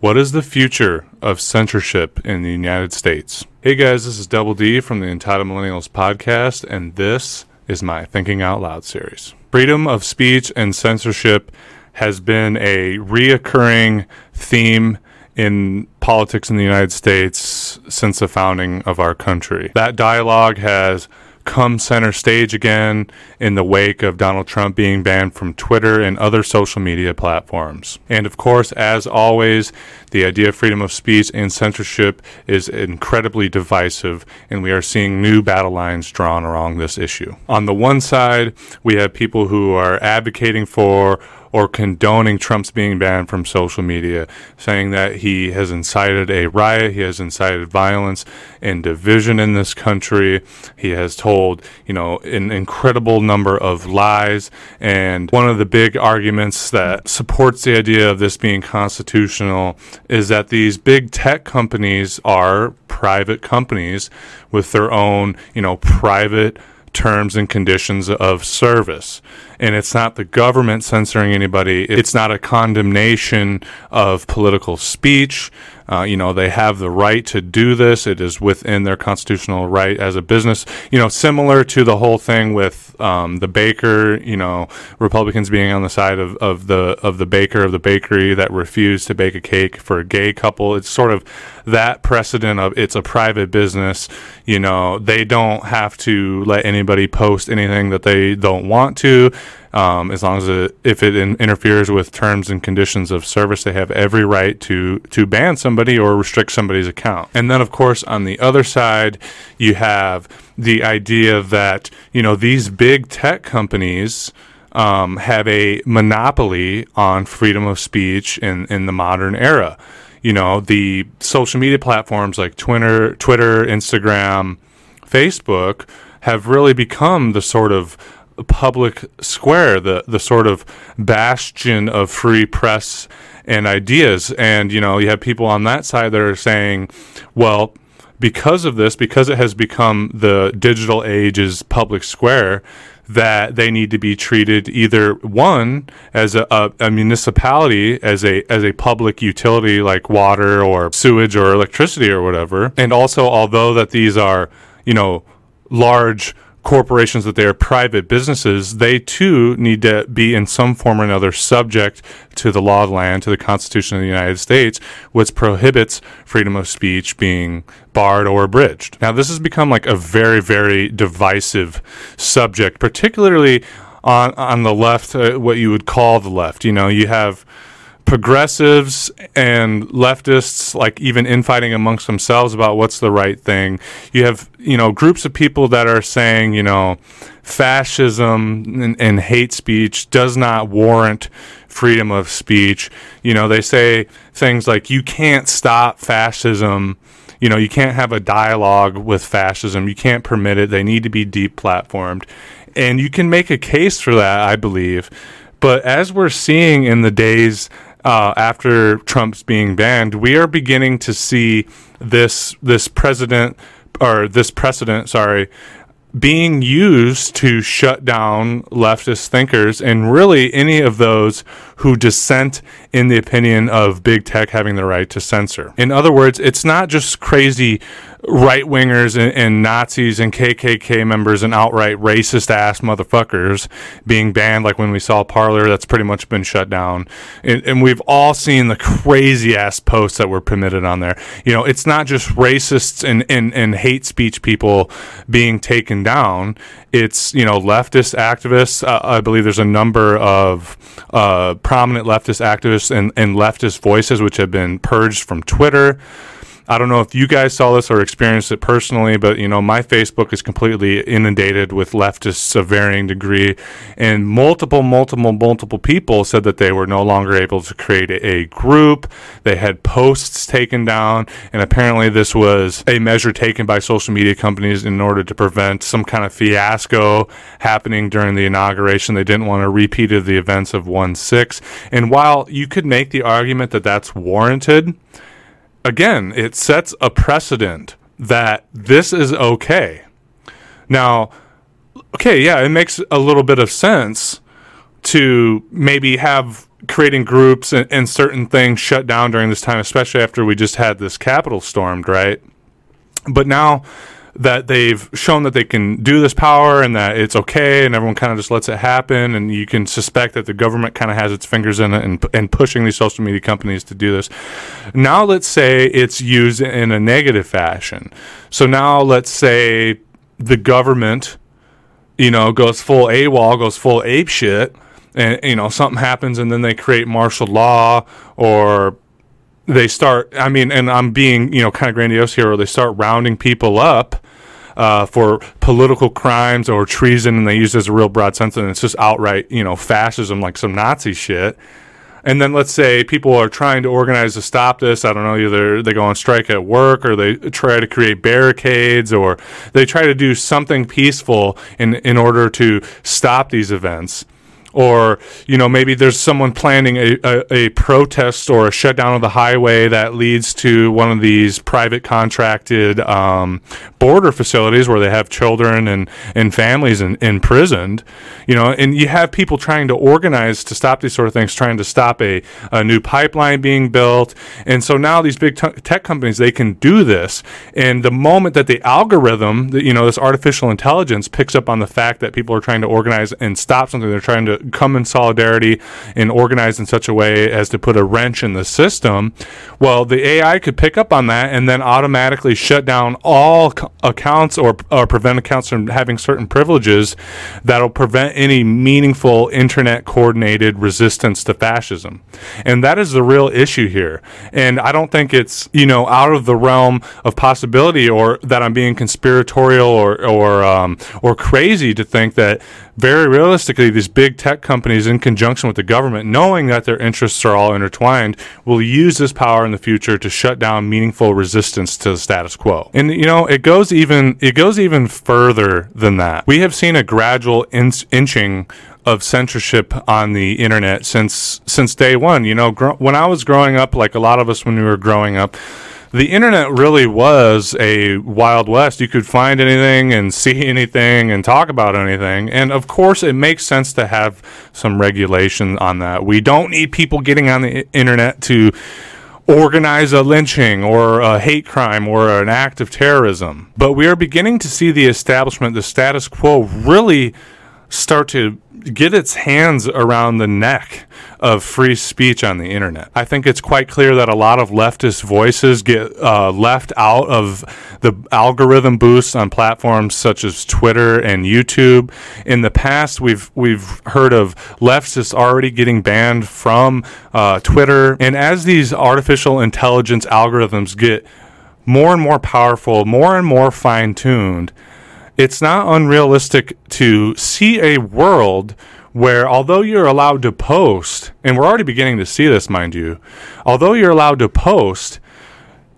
What is the future of censorship in the United States? Hey guys, this is Double D from the Entitled Millennials podcast, and this is my Thinking Out Loud series. Freedom of speech and censorship has been a reoccurring theme in politics in the United States since the founding of our country. That dialogue has come center stage again in the wake of Donald Trump being banned from Twitter and other social media platforms. And of course, as always, the idea of freedom of speech and censorship is incredibly divisive, and we are seeing new battle lines drawn around this issue. On the one side, we have people who are advocating for or condoning Trump's being banned from social media, saying that he has incited a riot, he has incited violence and division in this country. He has told, you know, an incredible number of lies. And one of the big arguments that supports the idea of this being constitutional is that these big tech companies are private companies with their own, you know, private terms and conditions of service. And it's not the government censoring anybody, it's not a condemnation of political speech. Uh, you know, they have the right to do this. It is within their constitutional right as a business. You know, similar to the whole thing with um, the baker. You know, Republicans being on the side of, of the of the baker of the bakery that refused to bake a cake for a gay couple. It's sort of that precedent of it's a private business. You know, they don't have to let anybody post anything that they don't want to um, as long as it, if it in, interferes with terms and conditions of service, they have every right to to ban somebody or restrict somebody's account. And then, of course, on the other side, you have the idea that you know these big tech companies. Um, have a monopoly on freedom of speech in, in the modern era. You know, the social media platforms like Twitter, Twitter, Instagram, Facebook have really become the sort of public square, the the sort of bastion of free press and ideas. And you know, you have people on that side that are saying, well, because of this, because it has become the digital age's public square, that they need to be treated either one as a, a, a, municipality as a as a public utility like water or sewage or electricity or whatever and also although that these are you know large corporations that they are private businesses, they too need to be in some form or another subject to the law of land, to the Constitution of the United States, which prohibits freedom of speech being barred or abridged. Now, this has become like a very, very divisive subject, particularly on on the left, uh, what you would call the left. You know, you have progressives and leftists like even infighting amongst themselves about what's the right thing. You have, you know, groups of people that are saying, you know, fascism and, and hate speech does not warrant freedom of speech. You know, they say things like you can't stop fascism. You know, you can't have a dialogue with fascism. You can't permit it. They need to be deplatformed. And you can make a case for that, I believe. But as we're seeing in the days uh, after Trump's being banned, we are beginning to see this this president or this precedent, sorry, being used to shut down leftist thinkers and really any of those who dissent in the opinion of big tech having the right to censor. In other words, it's not just crazy right wingers and, and, Nazis and KKK members and outright racist ass motherfuckers being banned, like when we saw Parler, that's pretty much been shut down. And, and we've all seen the crazy ass posts that were permitted on there. You know, it's not just racists and, and, and hate speech people being taken down, it's, you know, leftist activists. Uh, I believe there's a number of uh, prominent leftist activists and, and leftist voices which have been purged from Twitter. I don't know if you guys saw this or experienced it personally, but you know, my Facebook is completely inundated with leftists of varying degree, and multiple, multiple, multiple people said that they were no longer able to create a group. They had posts taken down, and apparently this was a measure taken by social media companies in order to prevent some kind of fiasco happening during the inauguration. They didn't want a repeat of the events of 1 6. And while you could make the argument that that's warranted, again, it sets a precedent that this is okay. Now, okay, yeah, it makes a little bit of sense to maybe have creating groups and, and certain things shut down during this time, especially after we just had this Capitol stormed, right? But now that they've shown that they can do this power and that it's okay and everyone kind of just lets it happen and you can suspect that the government kind of has its fingers in it and, and pushing these social media companies to do this. Now let's say it's used in a negative fashion. So now let's say the government you know goes full AWOL goes full ape shit and you know something happens and then they create martial law or they start i mean and i'm being you know kind of grandiose here or they start rounding people up uh, for political crimes or treason, and they use it as a real broad sense, and it's just outright, you know, fascism, like some Nazi shit. And then let's say people are trying to organize to stop this. I don't know, either they go on strike at work or they try to create barricades or they try to do something peaceful in, in order to stop these events or you know maybe there's someone planning a, a, a, protest or a shutdown of the highway that leads to one of these private contracted um, border facilities where they have children and, and families in, imprisoned. You know and you have people trying to organize to stop these sort of things trying to stop a, a new pipeline being built. And so now these big t- tech companies they can do this. And the moment that the algorithm you know this artificial intelligence picks up on the fact that people are trying to organize and stop something they're trying to come in solidarity and organize in such a way as to put a wrench in the system, well, the AI could pick up on that and then automatically shut down all accounts or, or prevent accounts from having certain privileges that'll prevent any meaningful internet coordinated resistance to fascism. And that is the real issue here. And I don't think it's, you know, out of the realm of possibility or that I'm being conspiratorial or, or, um, or crazy to think that very realistically, these big tech companies, in conjunction with the government, knowing that their interests are all intertwined, will use this power in the future to shut down meaningful resistance to the status quo. And you know, it goes even it goes even further than that. We have seen a gradual inch- inching of censorship on the internet since since day one. You know, gr- when I was growing up, like a lot of us when we were growing up the internet really was a wild west. You could find anything and see anything and talk about anything. And of course, it makes sense to have some regulation on that. We don't need people getting on the internet to organize a lynching or a hate crime or an act of terrorism. But we are beginning to see the establishment, the status quo, really start to get its hands around the neck of free speech on the internet. I think it's quite clear that a lot of leftist voices get uh, left out of the algorithm boosts on platforms such as Twitter and YouTube. In the past, we've we've heard of leftists already getting banned from uh, Twitter, and as these artificial intelligence algorithms get more and more powerful, more and more fine tuned it's not unrealistic to see a world where although you're allowed to post, and we're already beginning to see this, mind you, although you're allowed to post,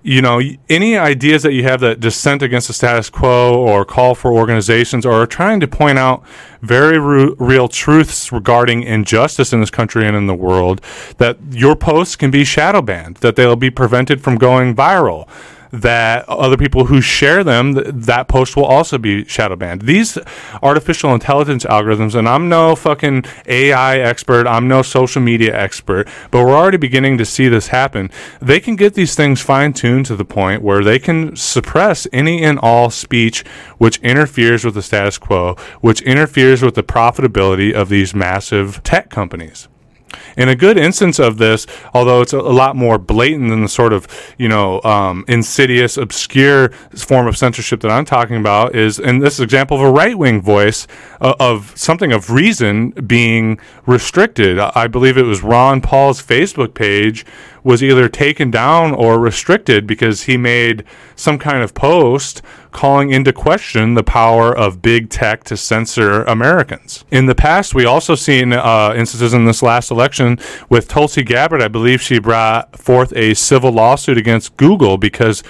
you know, any ideas that you have that dissent against the status quo or call for organizations or are trying to point out very re- real truths regarding injustice in this country and in the world, that your posts can be shadow banned, that they'll be prevented from going viral that other people who share them, th- that post will also be shadow banned. These artificial intelligence algorithms, and I'm no fucking AI expert, I'm no social media expert, but we're already beginning to see this happen. They can get these things fine tuned to the point where they can suppress any and all speech which interferes with the status quo, which interferes with the profitability of these massive tech companies. And a good instance of this, although it's a, lot more blatant than the sort of, you know, um, insidious, obscure form of censorship that I'm talking about, is in this example of a right wing voice uh, of something of reason being restricted. I believe it was Ron Paul's Facebook page was either taken down or restricted because he made some kind of post calling into question the power of big tech to censor Americans. In the past, we also seen uh, instances in this last election with Tulsi Gabbard. I believe she brought forth a civil lawsuit against Google because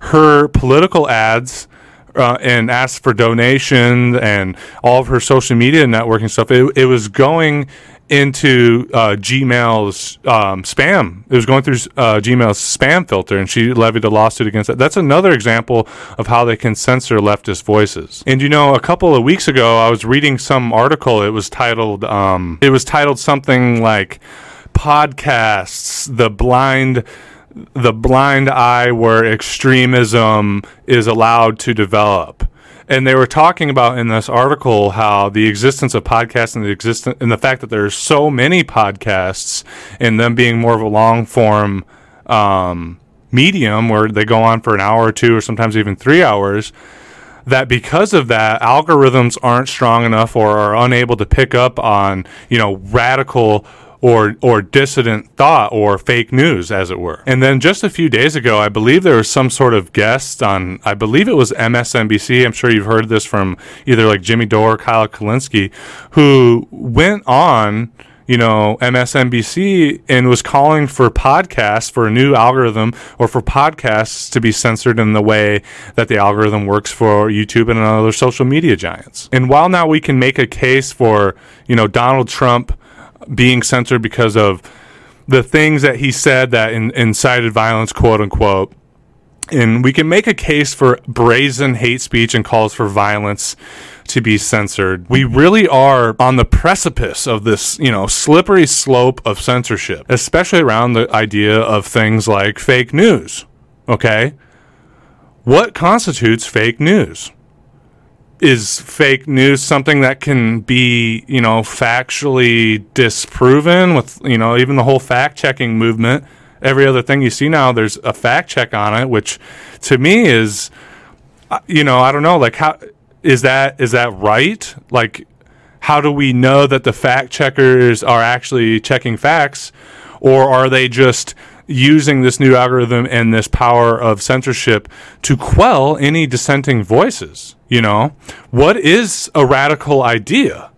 her political ads. Uh, and asked for donations and all of her social media networking stuff. It, it was going into uh, Gmail's um, spam. It was going through uh, Gmail's spam filter, and she levied a lawsuit against that. That's another example of how they can censor leftist voices. And you know, a couple of weeks ago, I was reading some article. It was titled, um, it was titled something like podcasts, the blind the blind eye where extremism is allowed to develop. And they were talking about in this article how the existence of podcasts and the existence and the fact that there's so many podcasts and them being more of a long form um, medium where they go on for an hour or two or sometimes even three hours that because of that algorithms aren't strong enough or are unable to pick up on you know radical or or dissident thought or fake news, as it were. And then just a few days ago, I believe there was some sort of guest on, I believe it was MSNBC. I'm sure you've heard this from either like Jimmy Dore or Kyle Kulinski, who went on you know, MSNBC and was calling for podcasts for a new algorithm or for podcasts to be censored in the way that the algorithm works for YouTube and other social media giants. And while now we can make a case for, you know, Donald Trump being censored because of the things that he said that in, incited violence, quote unquote. And we can make a case for brazen hate speech and calls for violence to be censored. We really are on the precipice of this, you know, slippery slope of censorship, especially around the idea of things like fake news. Okay? What constitutes fake news? Is fake news something that can be, you know, factually disproven with, you know, even the whole fact checking movement? Every other thing you see now, there's a fact check on it, which to me is, uh, you know, I don't know, like how is that is that right? Like, how do we know that the fact checkers are actually checking facts, or are they just using this new algorithm and this power of censorship to quell any dissenting voices. You know, what is a radical idea?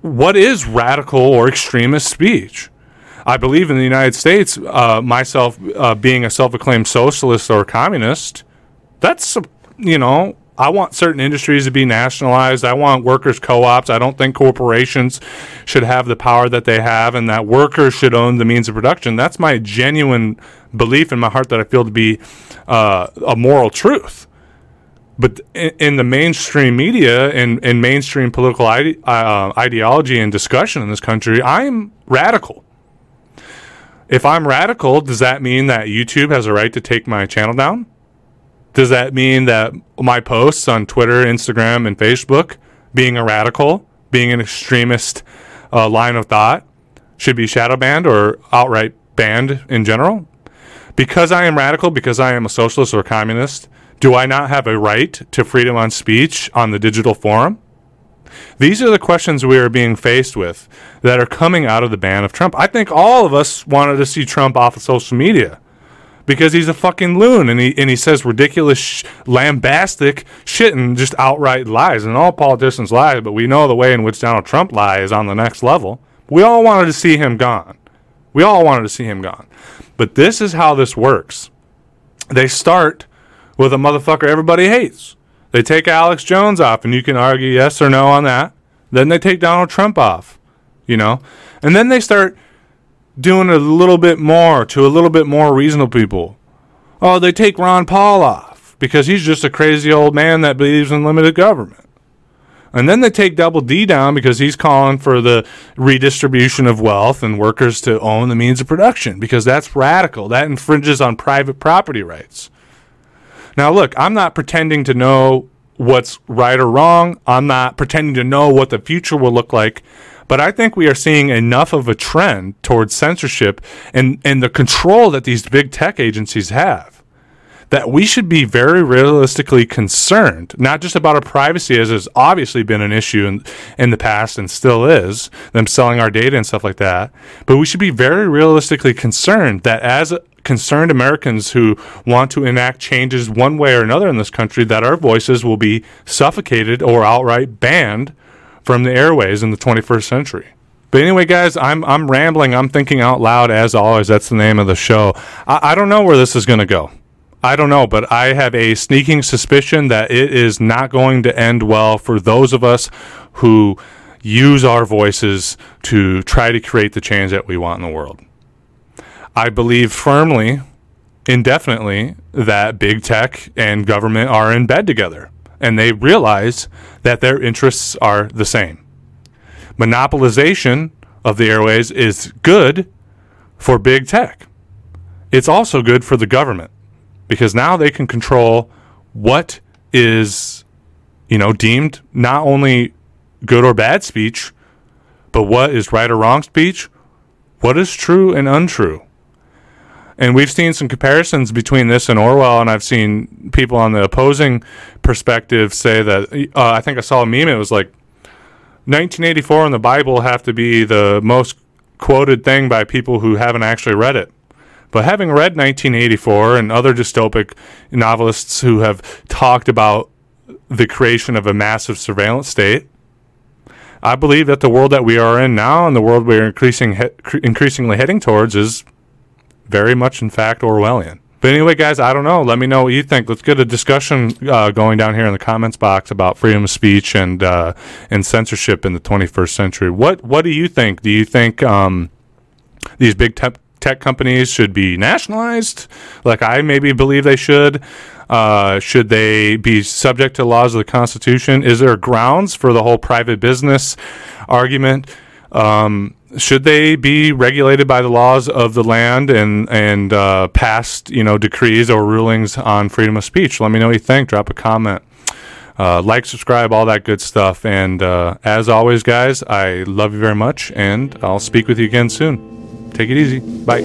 What is radical or extremist speech? I believe in the United States, uh, myself uh, being a self acclaimed socialist or communist, that's, you know, I want certain industries to be nationalized. I want workers' co ops. I don't think corporations should have the power that they have and that workers should own the means of production. That's my genuine belief in my heart that I feel to be uh, a moral truth. But in, in, the mainstream media and, in mainstream political ide- uh, ideology and discussion in this country, I'm radical. If I'm radical, does that mean that YouTube has a right to take my channel down? Does that mean that my posts on Twitter, Instagram, and Facebook, being a radical, being an extremist uh, line of thought, should be shadow banned or outright banned in general? Because I am radical, because I am a socialist or a communist, do I not have a right to freedom on speech on the digital forum? These are the questions we are being faced with that are coming out of the ban of Trump. I think all of us wanted to see Trump off of social media because he's a fucking loon and he and he says ridiculous, sh- lambastic shit and just outright lies. And all politicians lie, but we know the way in which Donald Trump lies on the next level. We all wanted to see him gone. We all wanted to see him gone. But this is how this works. They start with a motherfucker everybody hates. They take Alex Jones off, and you can argue yes or no on that. Then they take Donald Trump off, you know, and then they start doing a little bit more to a little bit more reasonable people. Oh, they take Ron Paul off because he's just a crazy old man that believes in limited government. And then they take Double D down because he's calling for the redistribution of wealth and workers to own the means of production because that's radical. That infringes on private property rights. Now, look, I'm not pretending to know what's right or wrong. I'm not pretending to know what the future will look like. But I think we are seeing enough of a trend towards censorship and, and the control that these big tech agencies have that we should be very realistically concerned, not just about our privacy, as has obviously been an issue in, in the past and still is, them selling our data and stuff like that, but we should be very realistically concerned that as concerned Americans who want to enact changes one way or another in this country, that our voices will be suffocated or outright banned from the airways in the 21st century. But anyway, guys, I'm I'm rambling. I'm thinking out loud as always. That's the name of the show. I, I don't know where this is going to go. I don't know, but I have a sneaking suspicion that it is not going to end well for those of us who use our voices to try to create the change that we want in the world. I believe firmly, indefinitely, that big tech and government are in bed together and they realize that their interests are the same. Monopolization of the airways is good for big tech. It's also good for the government because now they can control what is, you know, deemed not only good or bad speech, but what is right or wrong speech, what is true and untrue. And we've seen some comparisons between this and Orwell, and I've seen people on the opposing perspective say that. Uh, I think I saw a meme. It was like 1984 and the Bible have to be the most quoted thing by people who haven't actually read it. But having read 1984 and other dystopic novelists who have talked about the creation of a massive surveillance state, I believe that the world that we are in now and the world we're increasing increasingly heading towards is very much, in fact, Orwellian. But anyway, guys, I don't know. Let me know what you think. Let's get a discussion uh, going down here in the comments box about freedom of speech and uh, and censorship in the 21st century. What what do you think? Do you think um, these big te- tech companies should be nationalized, like I maybe believe they should? Uh, should they be subject to laws of the Constitution? Is there grounds for the whole private business argument? Um, should they be regulated by the laws of the land and and uh, past you know decrees or rulings on freedom of speech? Let me know what you think. Drop a comment. Uh, like, subscribe, all that good stuff. And uh, as always, guys, I love you very much, and I'll speak with you again soon. Take it easy. Bye.